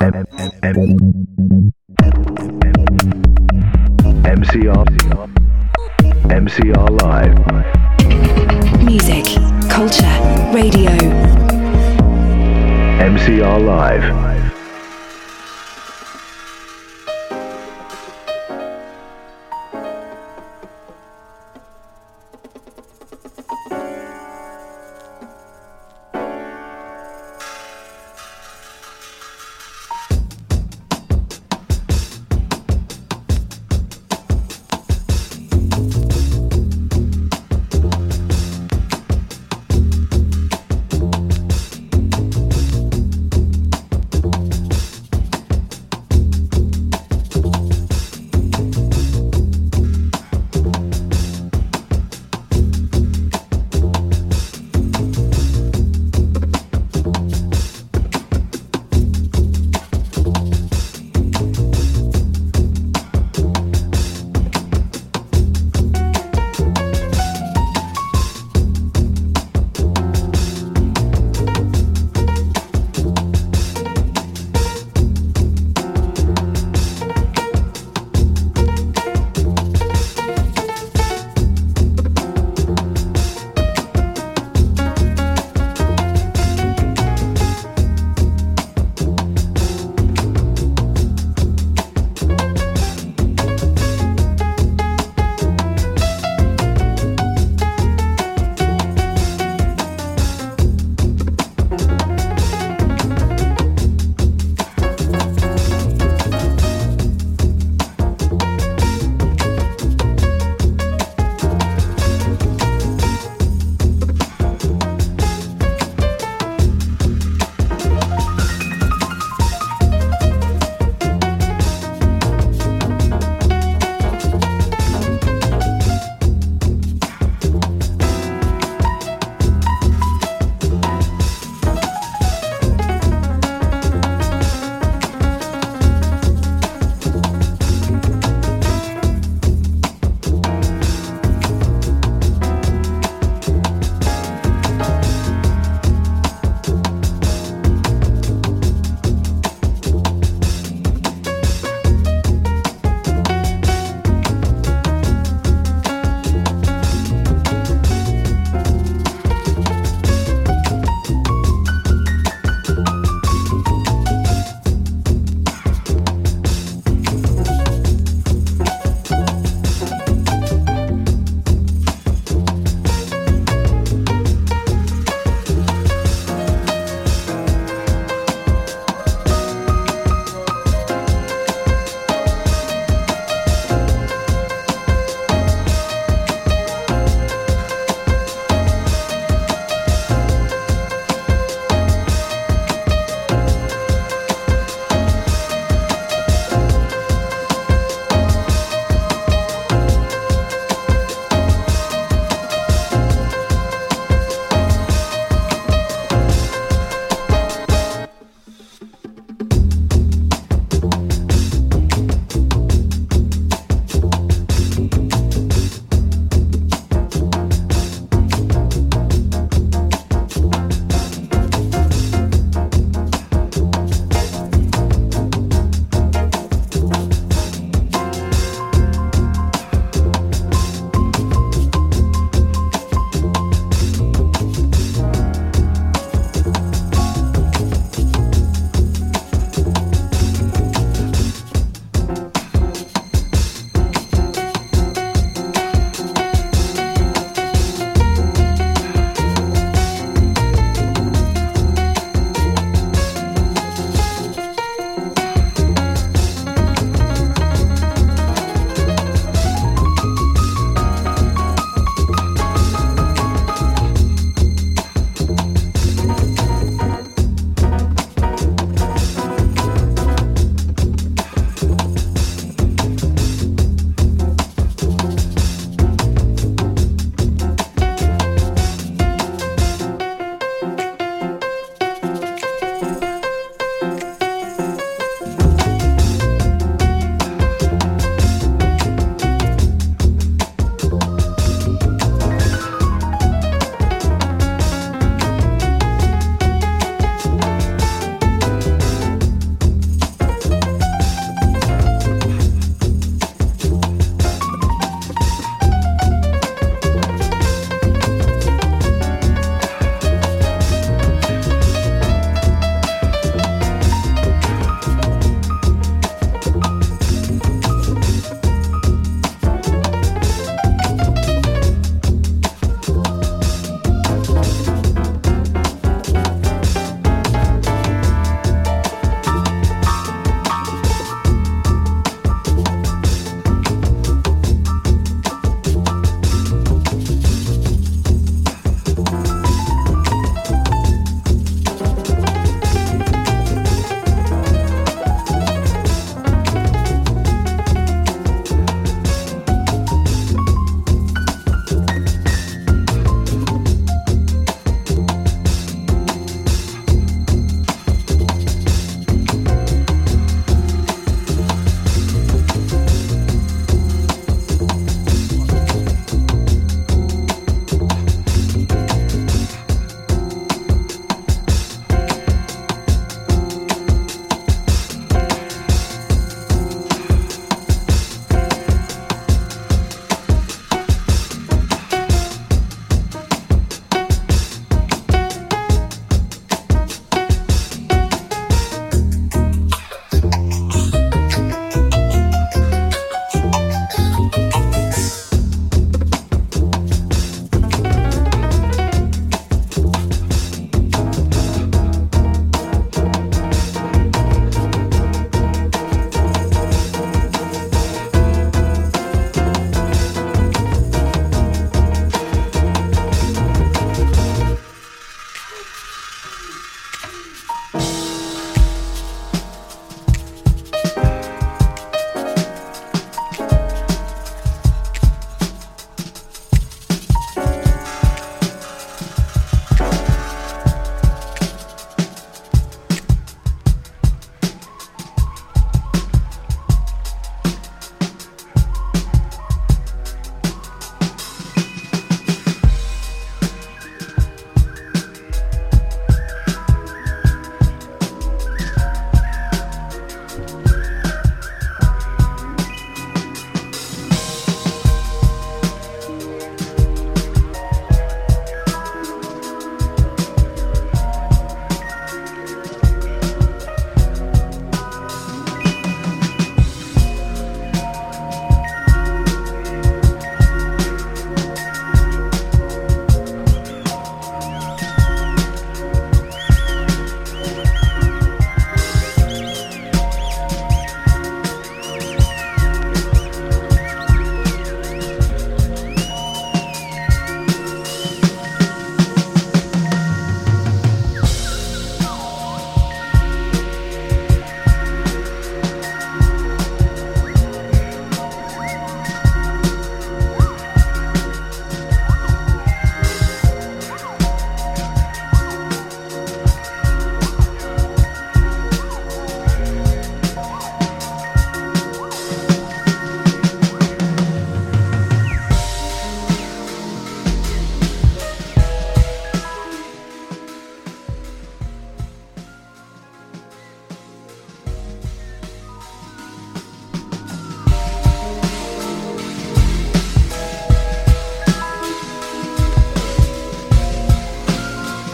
MCR MCR Live Music, culture, radio. MCR Live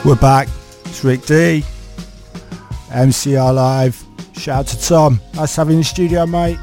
We're back. It's Rick D. MCR Live. Shout out to Tom. Nice having you in the studio, mate.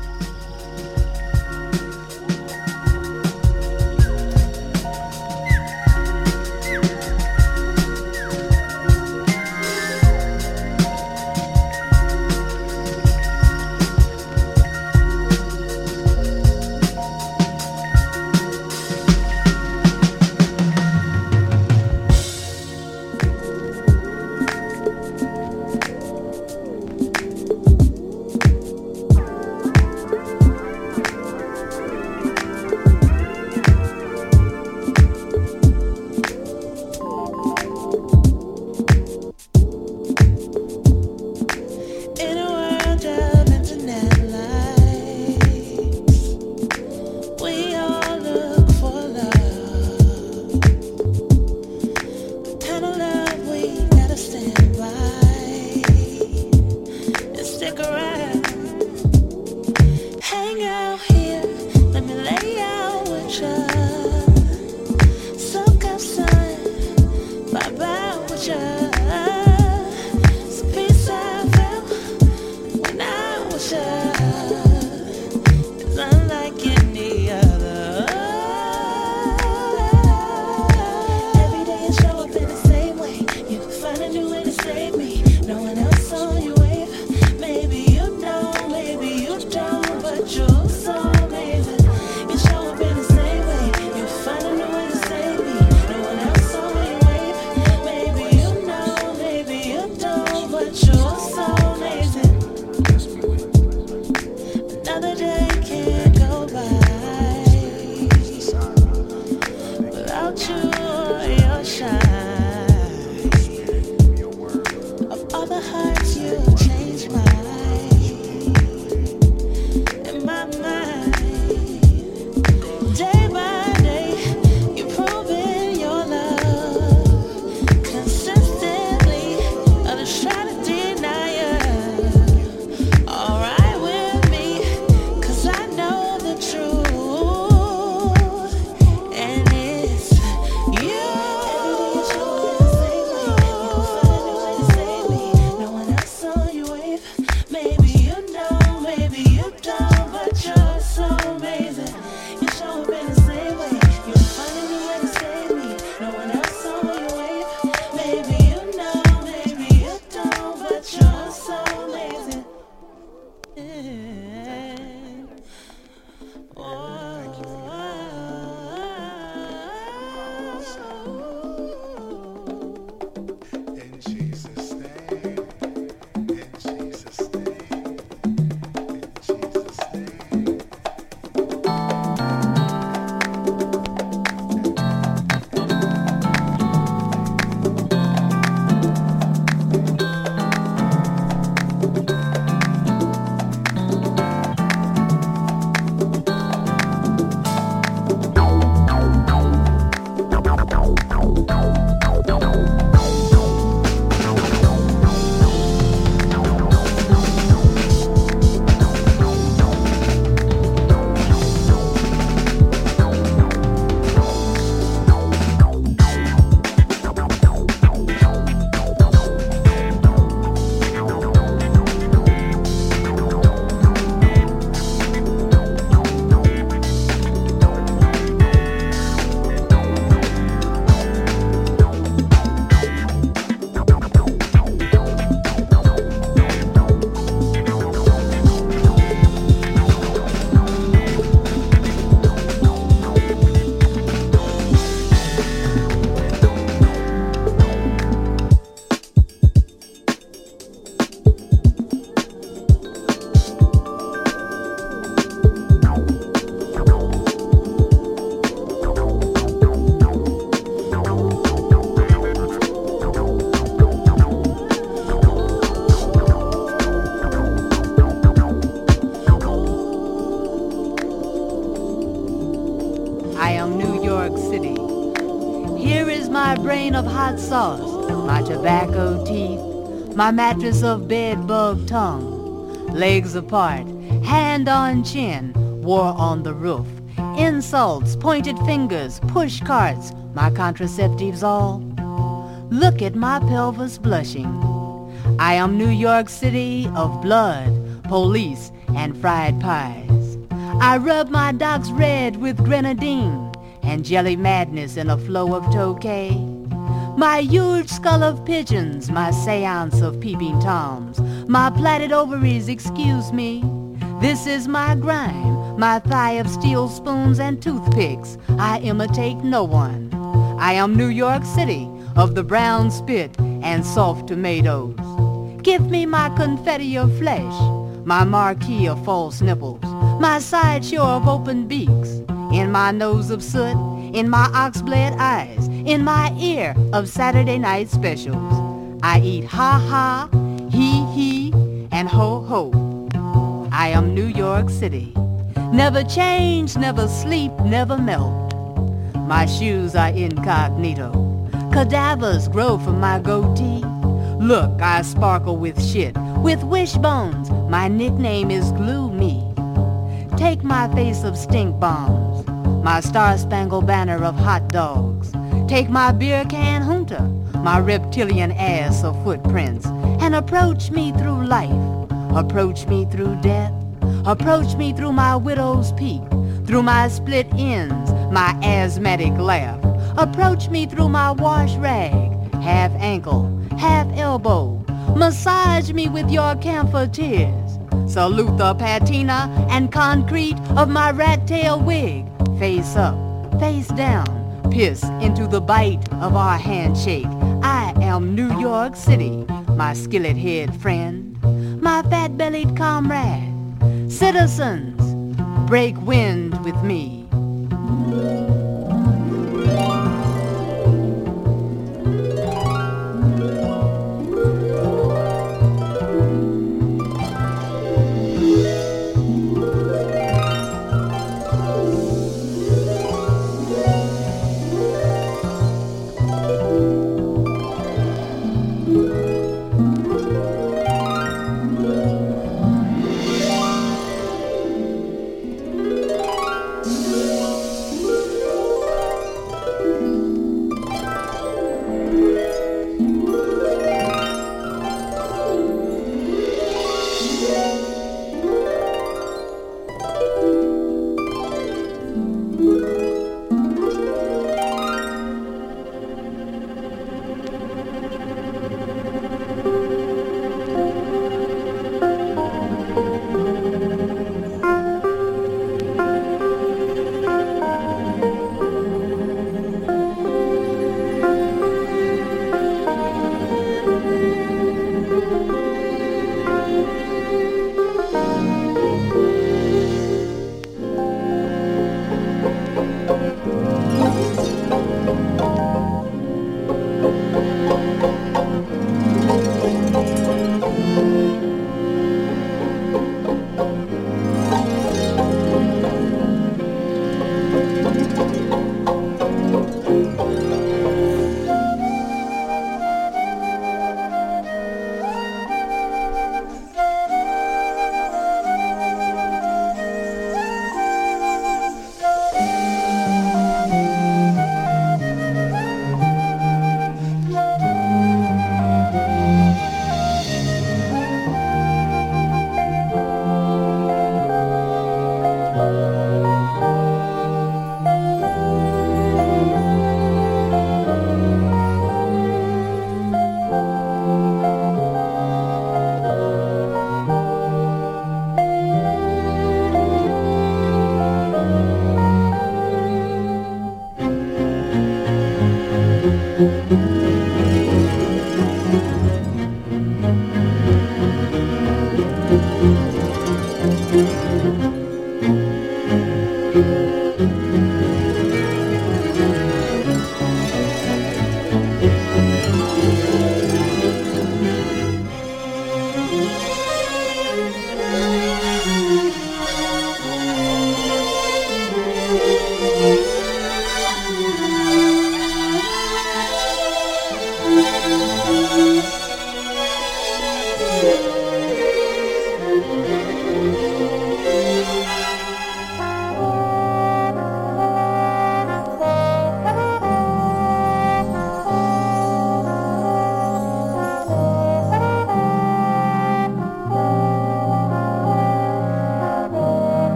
My tobacco teeth, my mattress of bedbug tongue, legs apart, hand on chin, war on the roof, insults, pointed fingers, push carts, my contraceptives all. Look at my pelvis blushing. I am New York City of blood, police, and fried pies. I rub my docks red with grenadine and jelly madness in a flow of tokay. My huge skull of pigeons, my seance of peeping toms, my plaited ovaries, excuse me. This is my grime, my thigh of steel spoons and toothpicks. I imitate no one. I am New York City of the brown spit and soft tomatoes. Give me my confetti of flesh, my marquee of false nipples, my sideshow of open beaks, in my nose of soot, in my oxblade eyes, in my ear of Saturday night specials. I eat ha-ha, he-he, and ho-ho. I am New York City. Never change, never sleep, never melt. My shoes are incognito. Cadavers grow from my goatee. Look, I sparkle with shit, with wishbones. My nickname is Glue Me. Take my face of stink bombs, my star-spangled banner of hot dogs. Take my beer can junta, my reptilian ass of footprints, and approach me through life. Approach me through death. Approach me through my widow's peak, through my split ends, my asthmatic laugh. Approach me through my wash rag, half ankle, half elbow. Massage me with your camphor tears. Salute the patina and concrete of my rat tail wig. Face up, face down, piss into the bite of our handshake. I am New York City, my skillet head friend, my fat bellied comrade. Citizens, break wind with me.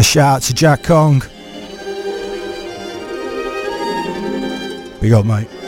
Yeah, shout out to Jack Kong. Big up, mate.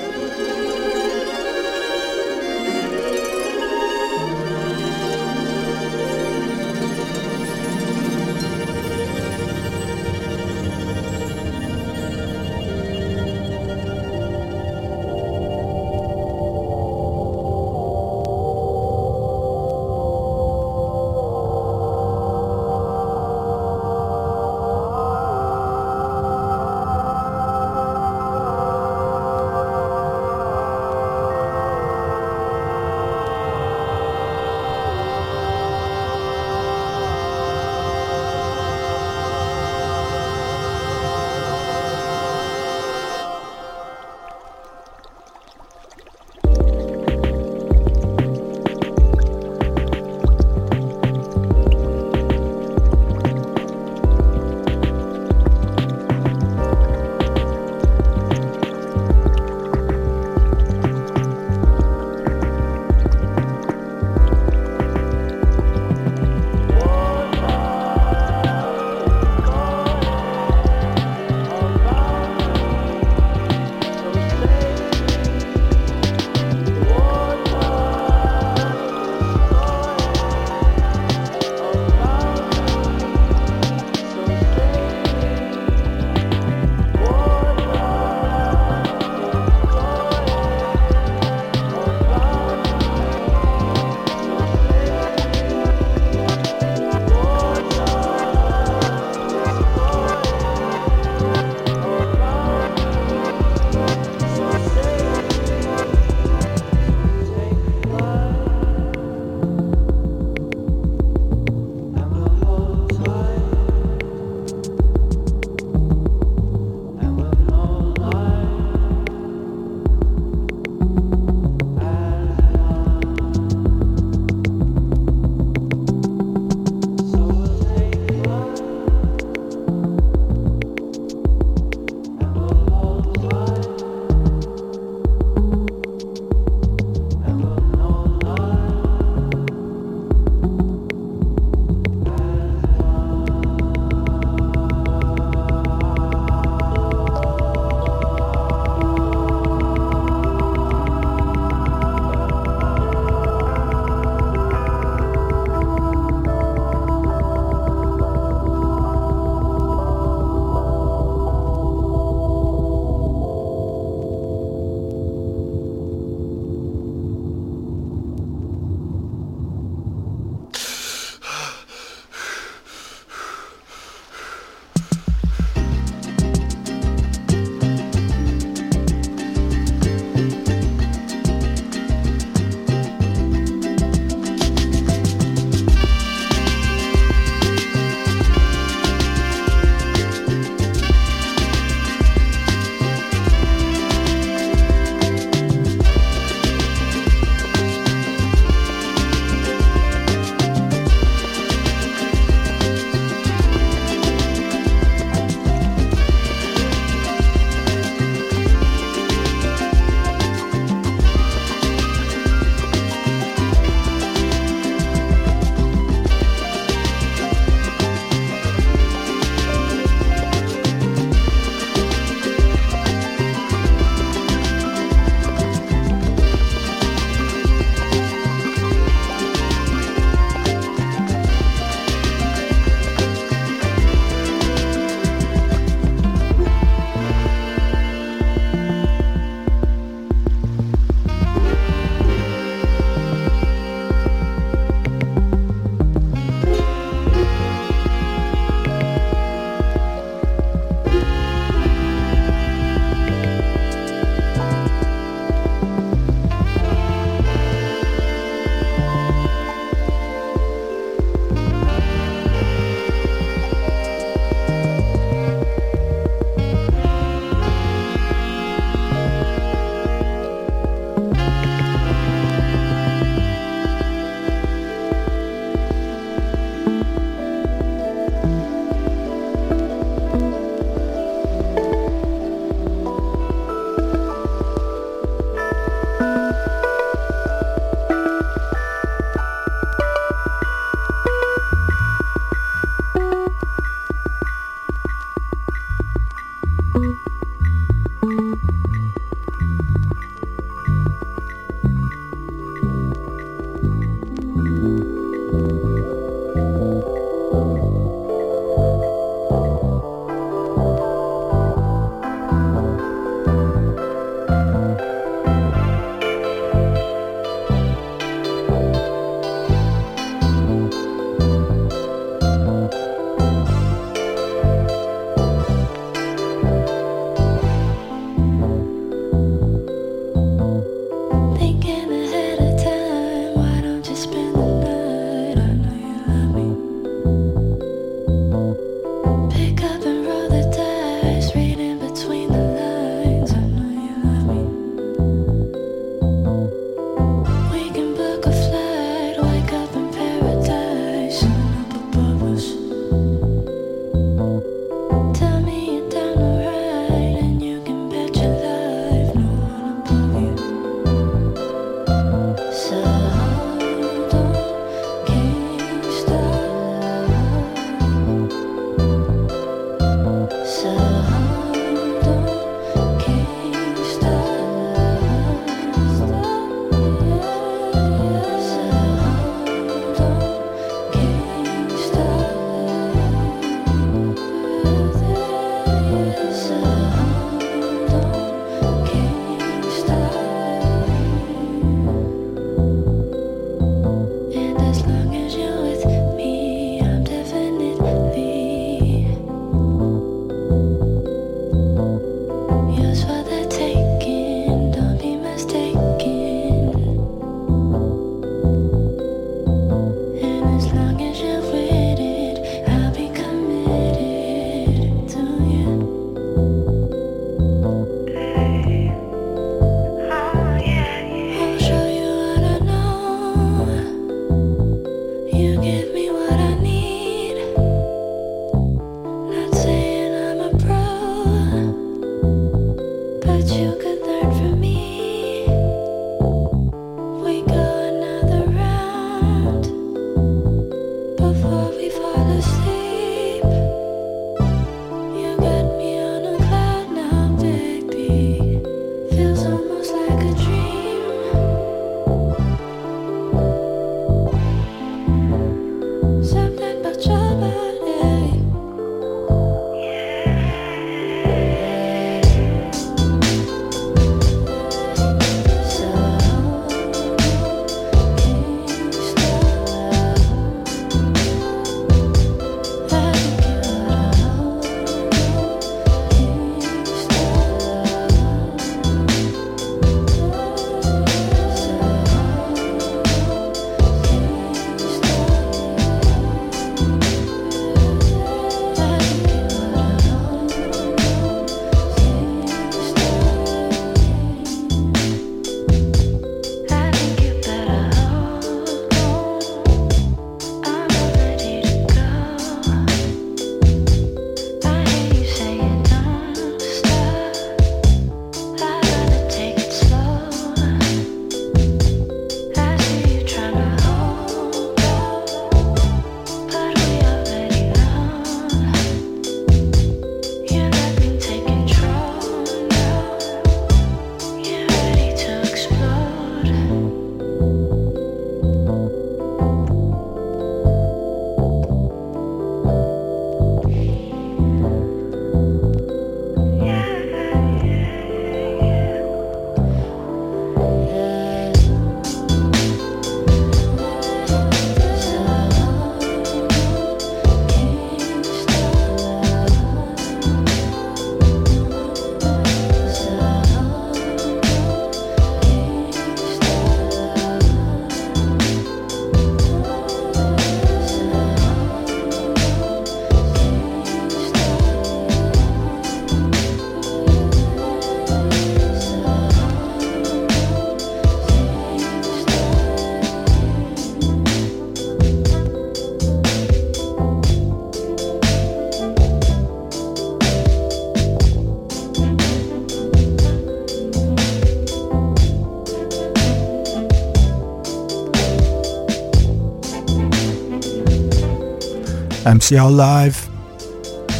MCR Live.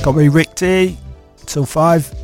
Got me Rick D till 5.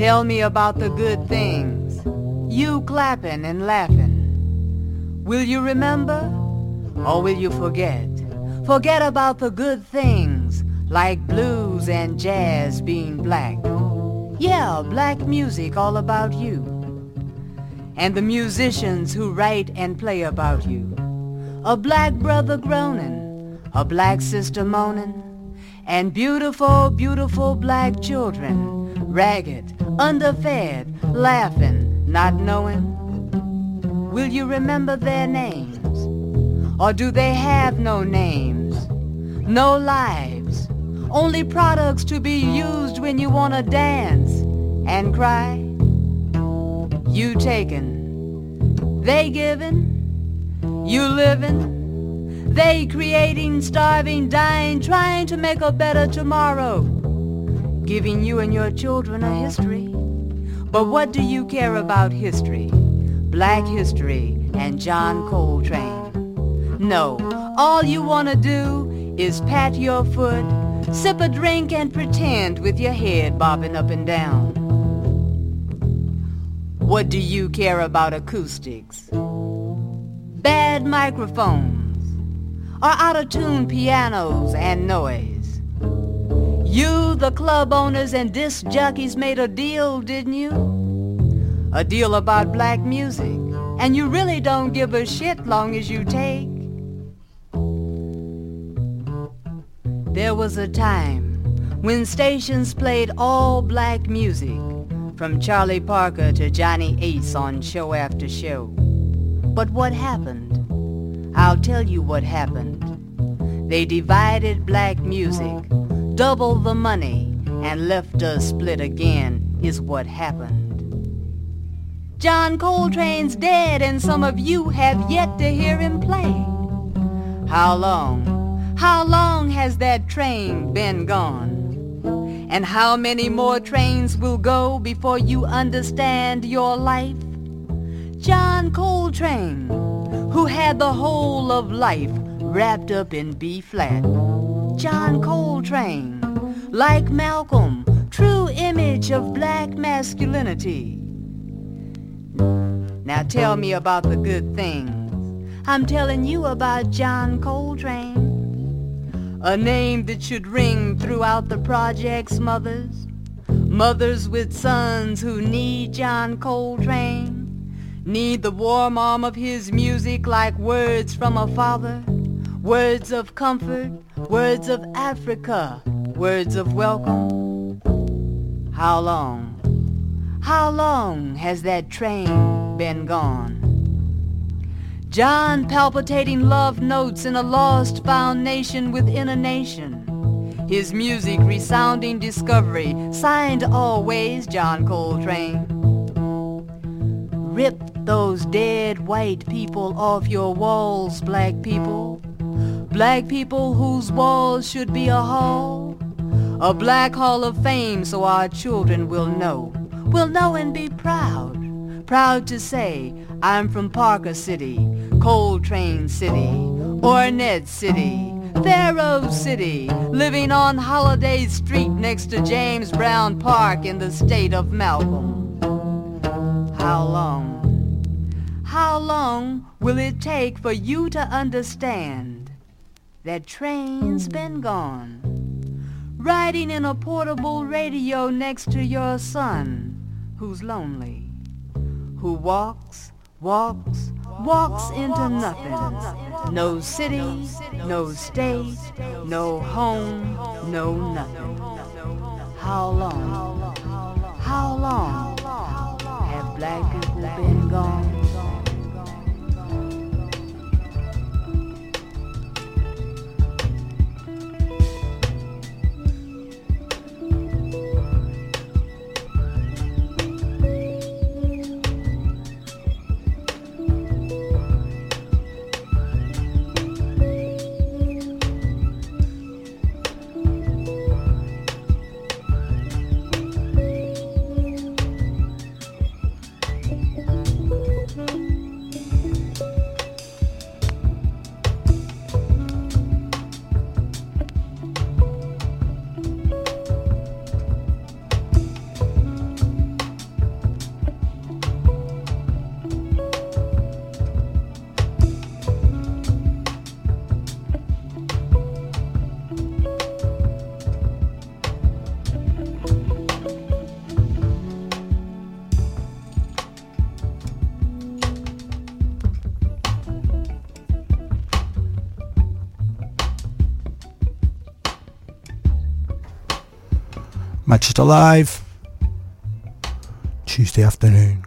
Tell me about the good things. You clapping and laughing. Will you remember or will you forget? Forget about the good things like blues and jazz being black. Yeah, black music all about you. And the musicians who write and play about you. A black brother groaning, a black sister moaning, and beautiful, beautiful black children, ragged, underfed, laughing, not knowing. Will you remember their names? Or do they have no names, no lives, only products to be used when you want to dance and cry? You taken, they given, you living, they creating, starving, dying, trying to make a better tomorrow, giving you and your children a history. But what do you care about history? Black history and John Coltrane. No, all you want to do is pat your foot, sip a drink and pretend with your head bobbing up and down. What do you care about acoustics? Bad microphones or out-of-tune pianos and noise. You, the club owners and disc jockeys made a deal, didn't you? A deal about black music. And you really don't give a shit long as you take There was a time when stations played all black music, from Charlie Parker to Johnny Ace on show after show. But what happened? I'll tell you what happened. They divided black music, doubled the money, and left us split again is what happened. John Coltrane's dead and some of you have yet to hear him play. How long? How long has that Trane been gone? And how many more trains will go before you understand your life? John Coltrane, who had the whole of life wrapped up in B flat. John Coltrane, like Malcolm, true image of black masculinity. Now tell me about the good things. I'm telling you about John Coltrane. A name that should ring throughout the project's mothers. Mothers with sons who need John Coltrane. Need the warm arm of his music like words from a father. Words of comfort, words of Africa, words of welcome. How long? How long has that Trane been gone? John palpitating love notes in a lost found nation within a nation. His music resounding discovery, signed always John Coltrane. Rip those dead white people off your walls, black people. Black people whose walls should be a hall. A black hall of fame so our children will know. Will know and be proud. Proud to say, I'm from Parker City, Coltrane City, Ornette City, Pharoah City, living on Holiday Street next to James Brown Park in the state of Malcolm. How long? How long will it take for you to understand that train's been gone? Riding in a portable radio next to your son who's lonely, who walks, walks, walks into nothing. No city, no state, no home, no nothing. How long, how long have black people been gone? Manchester Live, Tuesday afternoon,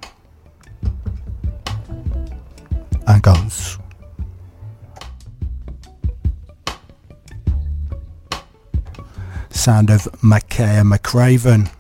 and goes. Sound of Makaya McCraven.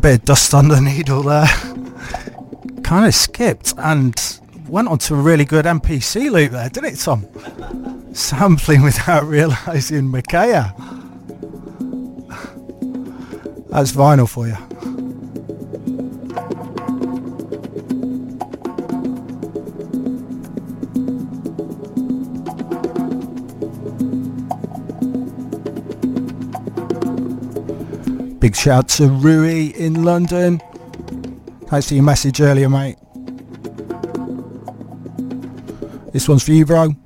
Bit of dust on the needle there. kind of skipped and went on to a really good MPC loop there, didn't it, Tom? Sampling without realising Makaya. That's vinyl for you. Big shout to Rui in London. Thanks for your message earlier, mate. This one's for you, bro.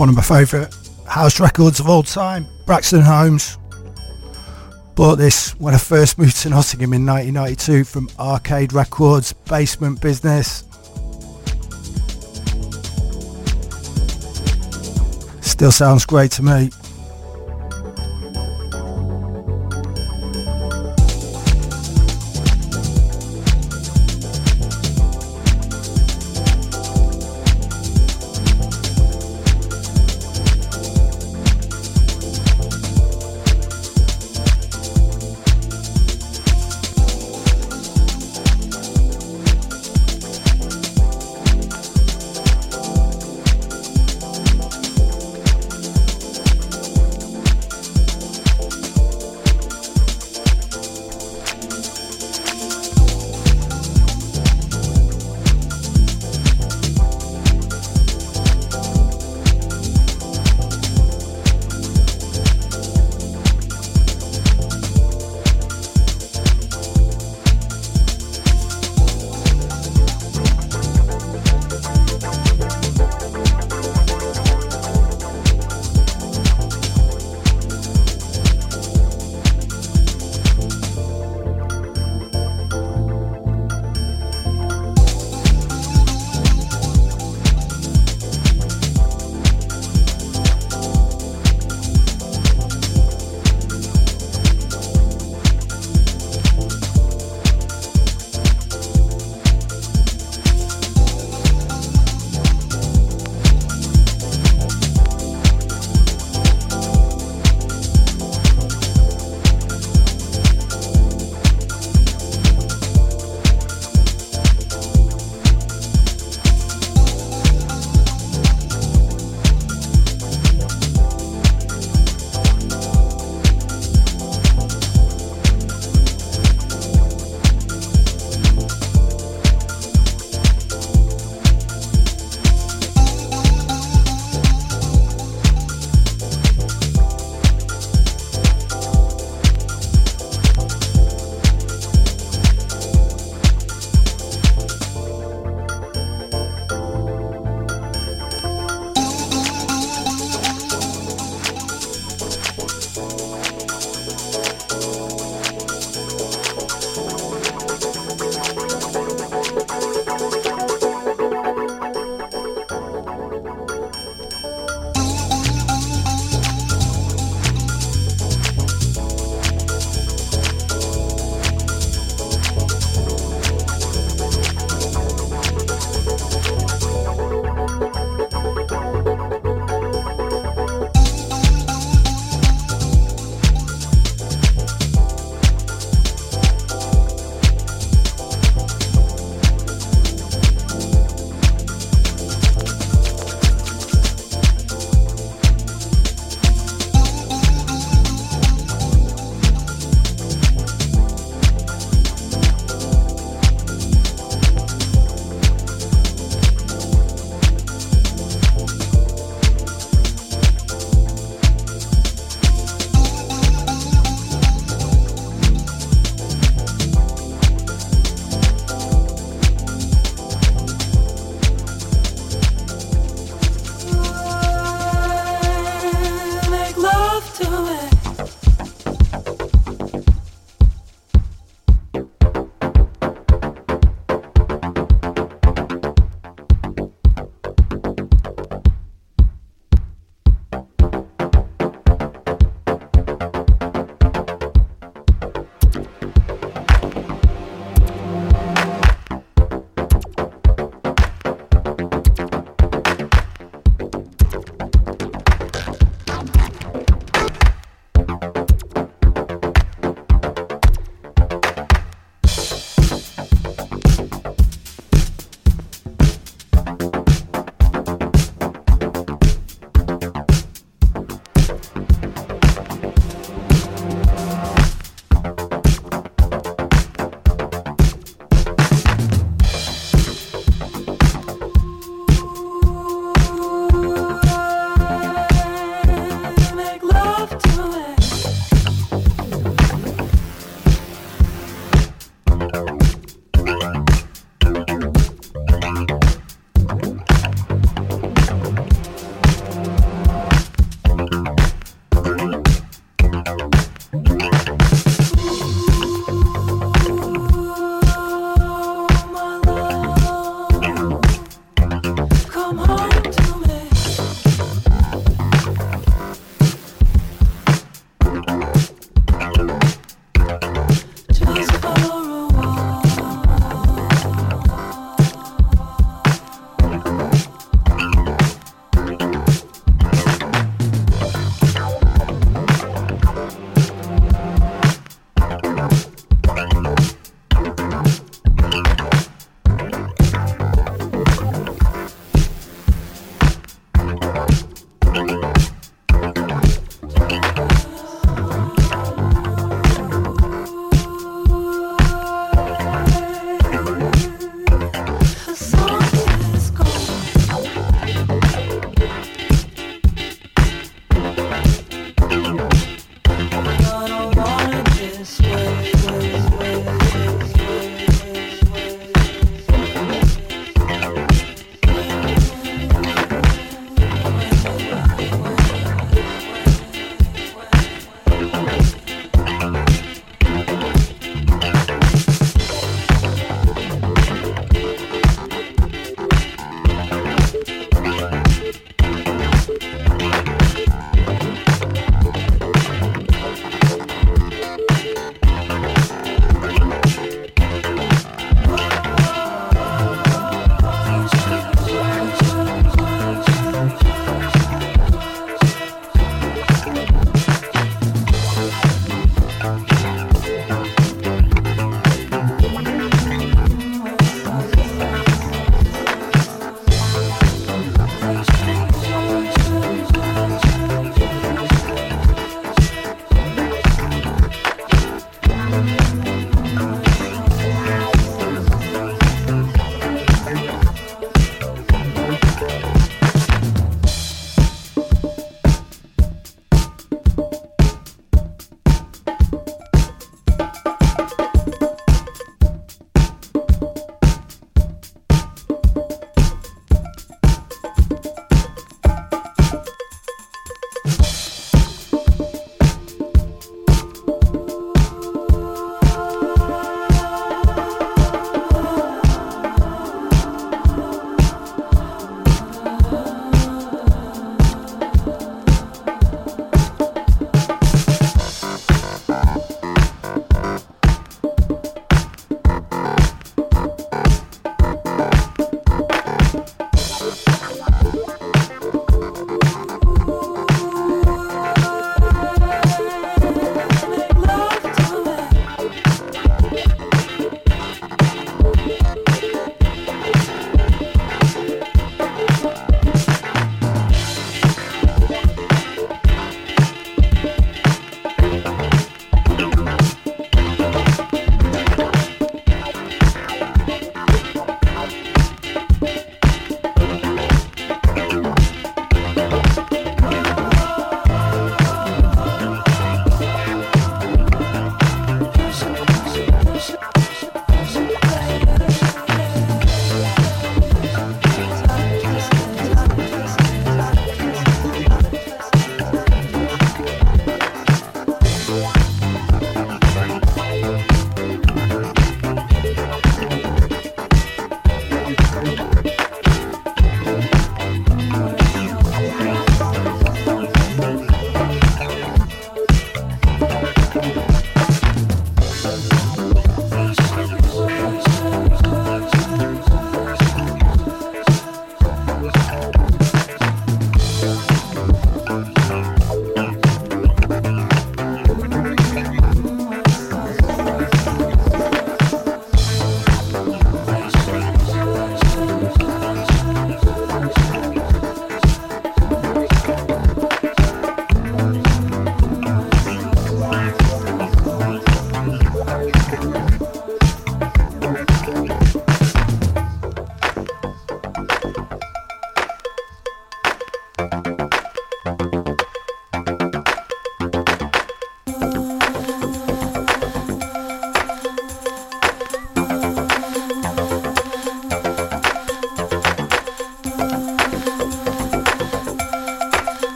One of my favourite house records of all time, Braxton Holmes. Bought this when I first moved to Nottingham in 1992 from Arcade Records, Basement Business. Still sounds great to me.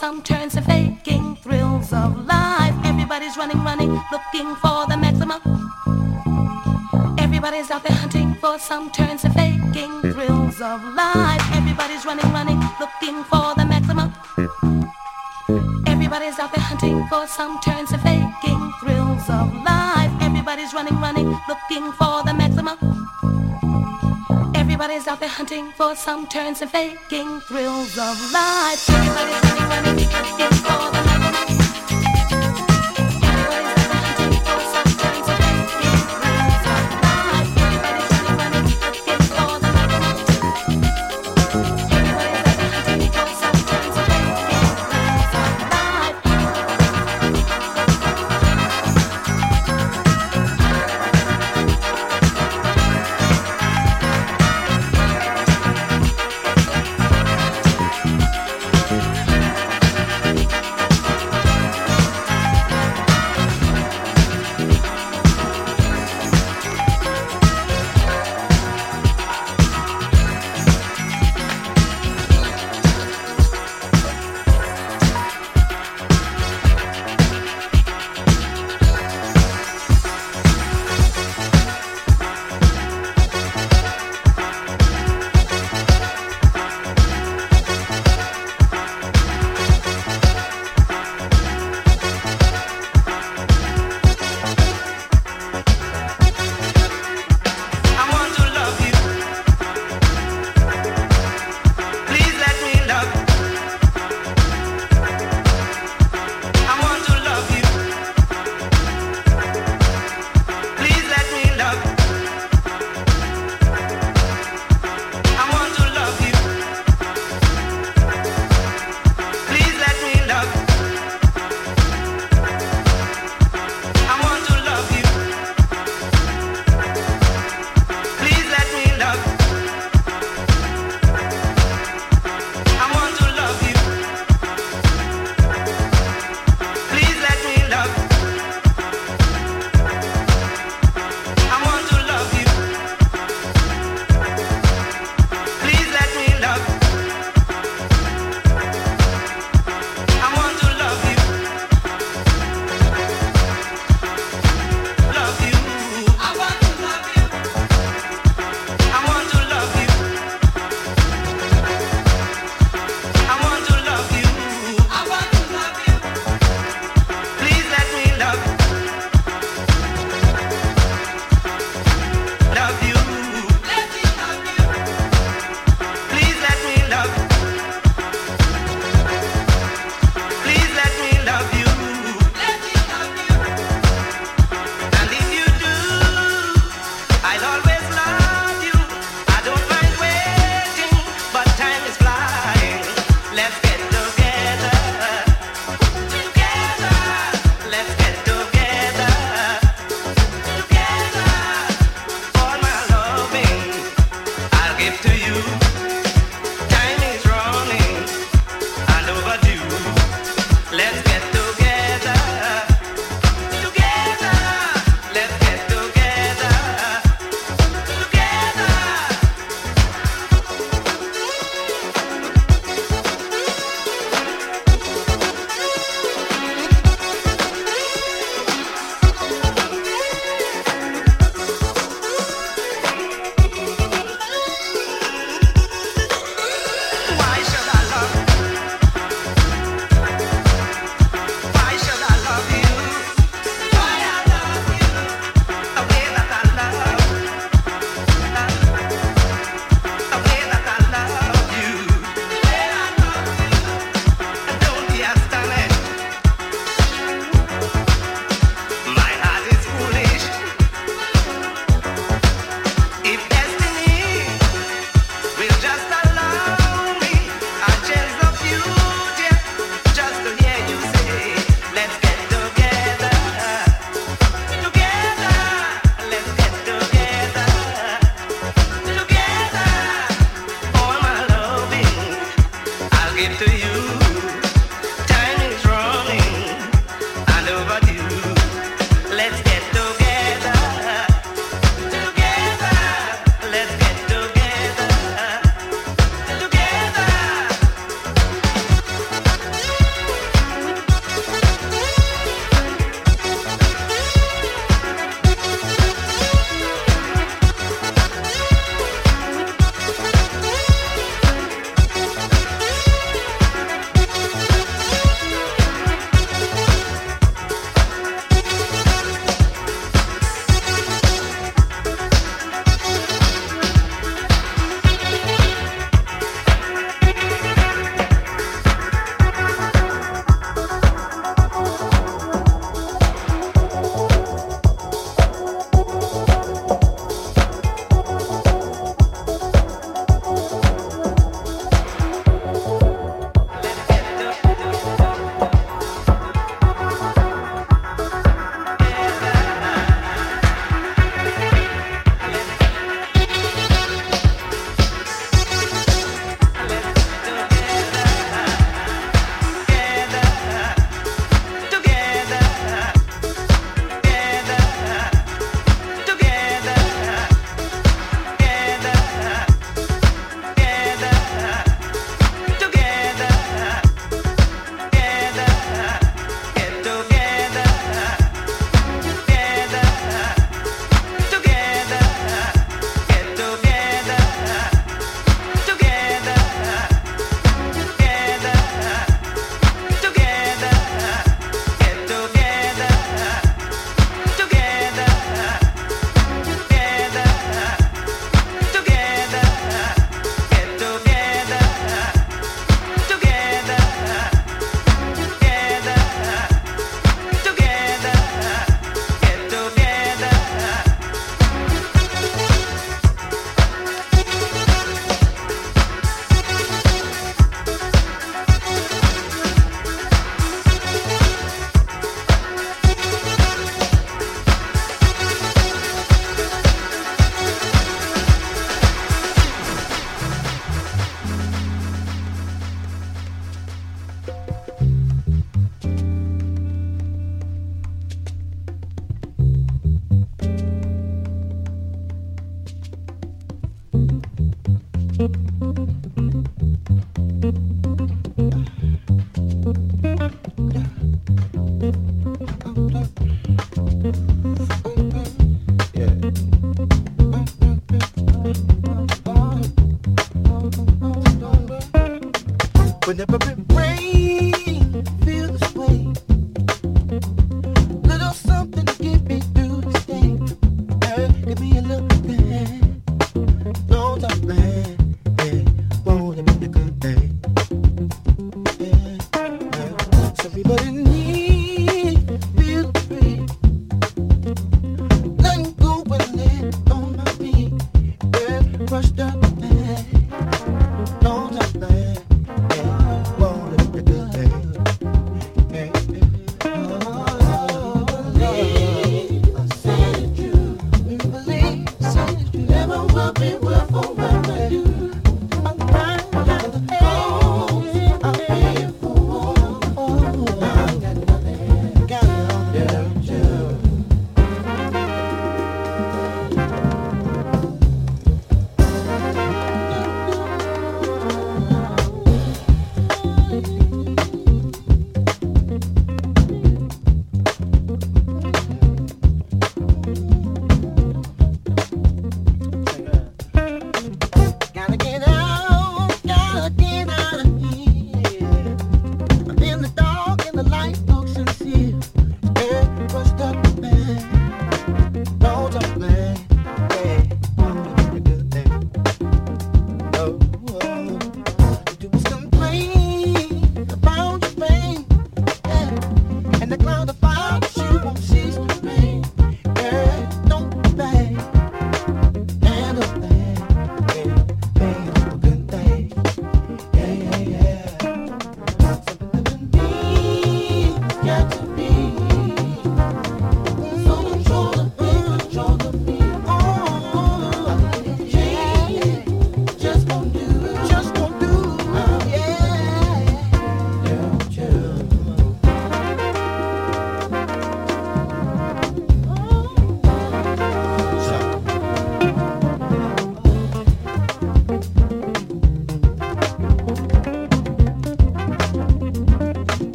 Some turns and faking thrills of life. Everybody's running, running, looking for the maximum. Everybody's out there hunting for some turns and faking thrills of life. Everybody's running, running, looking for the maximum. Everybody's out there hunting for some turns out there hunting for some turns and faking thrills of life. For the Manchester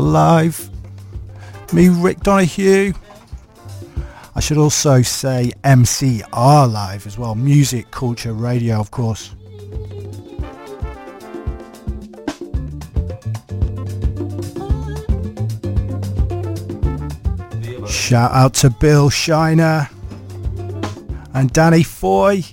Live. Me, Rick Donahue. I should also say MCR Live as well. Music, culture, radio, of course. Shout out to Bill Shiner and Danny Foy.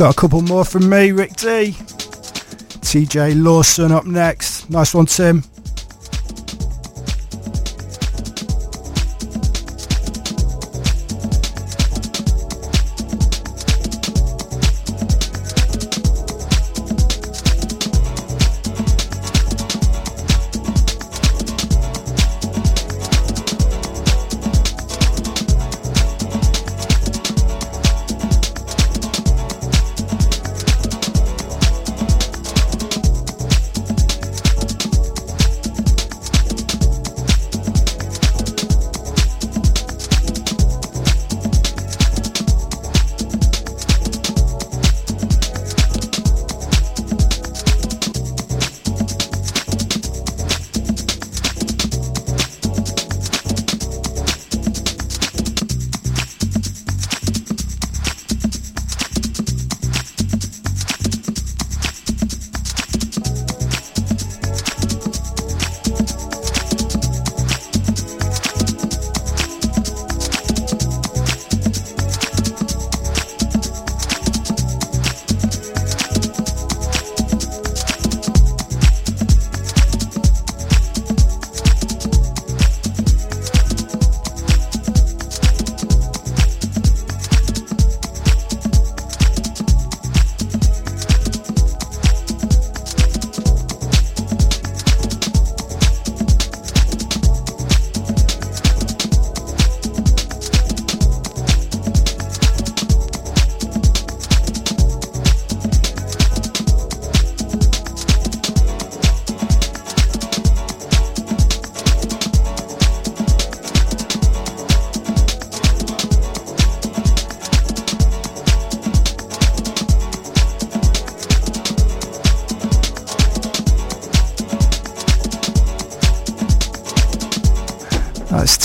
got a couple more from me, Rick D. TJ Lawson up next. Nice one, Tim.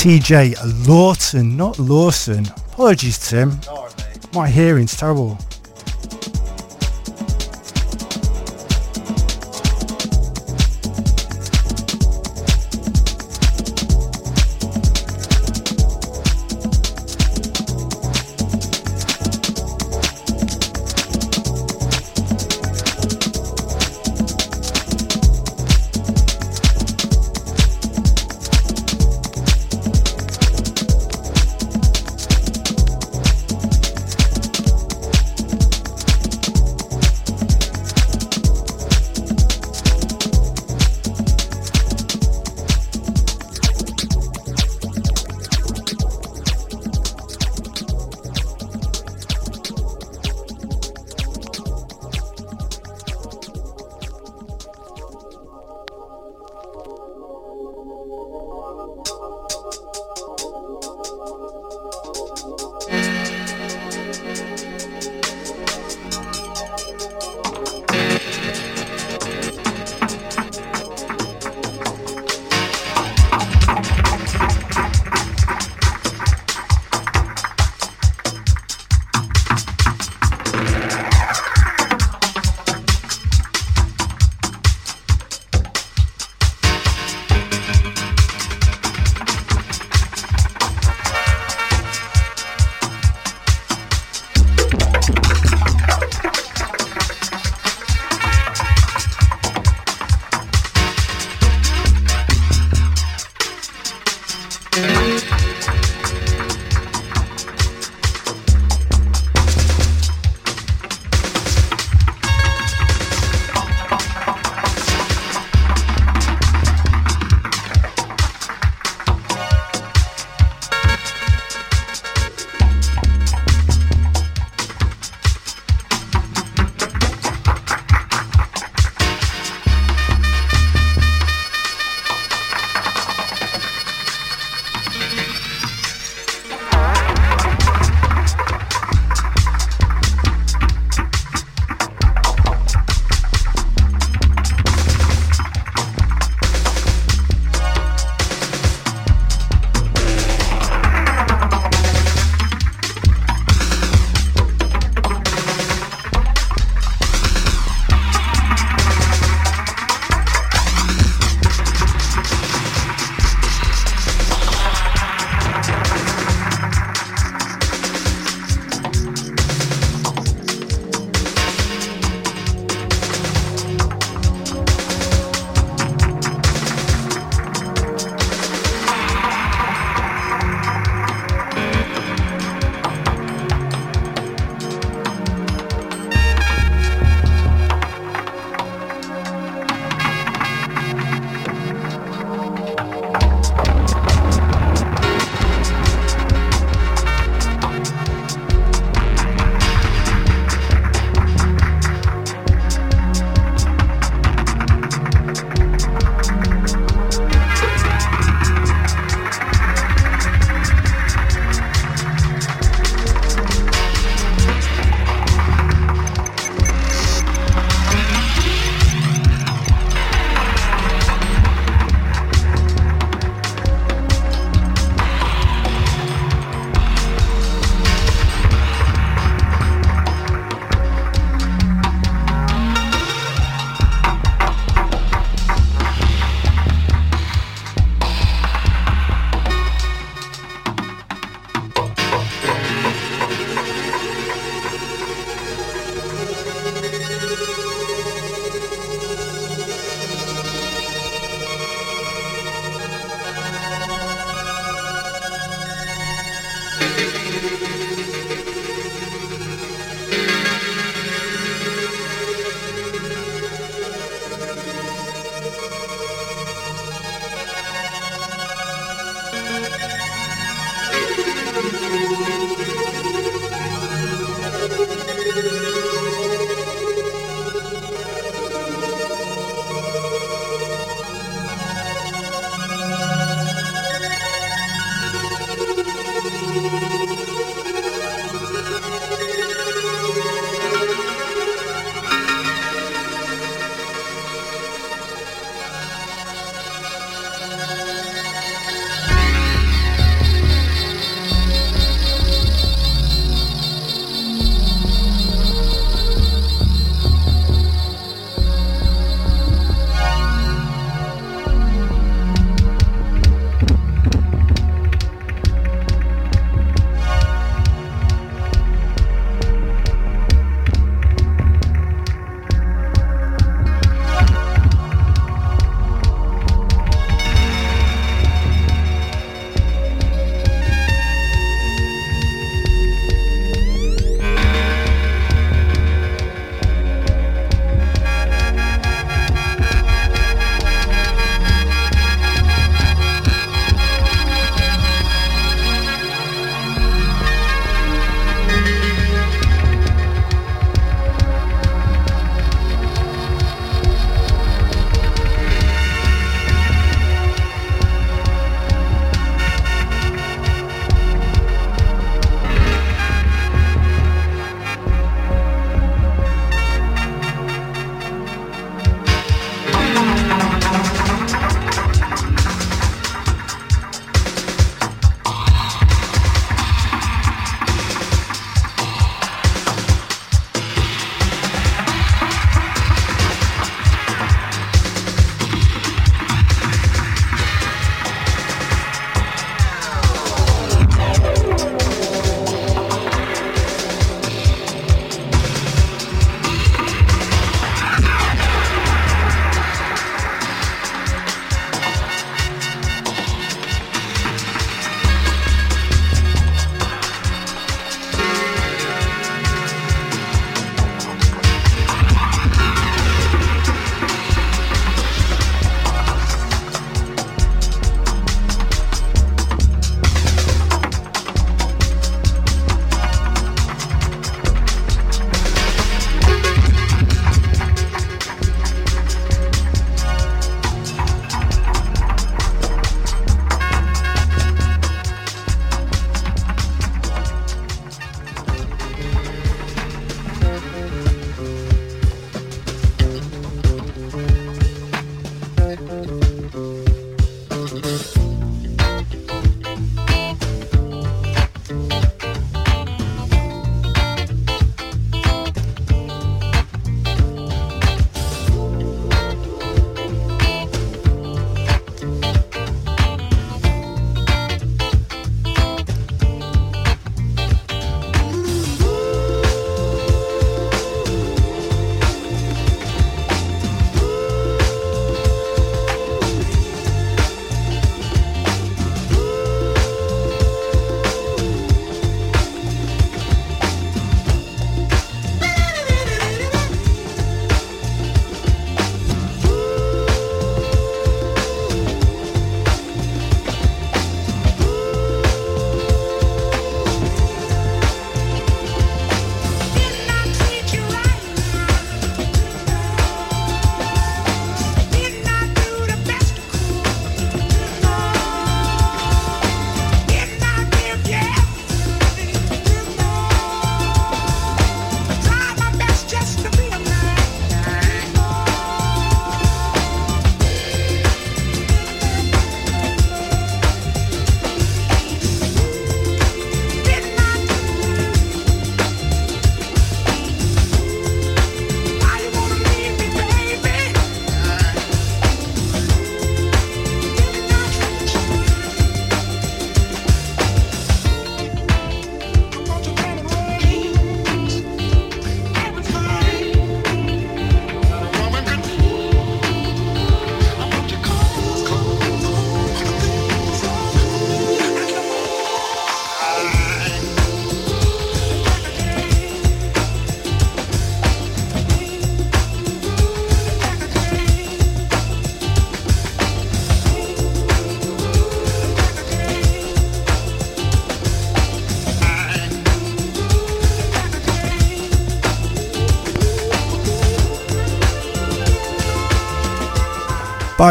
TJ Lawton, not Lawson. Apologies, Tim. My hearing's terrible.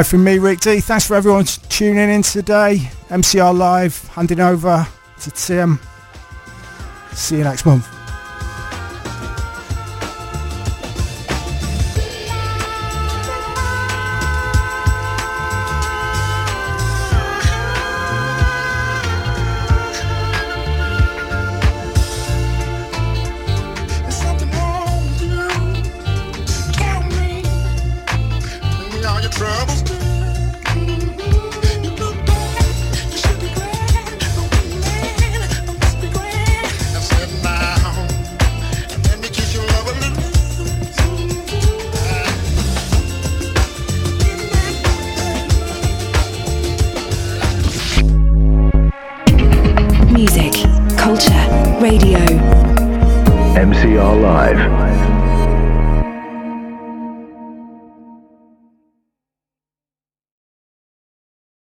From me, Rick D. Thanks for everyone tuning in today. MCR Live, handing over to Tim. See you next month.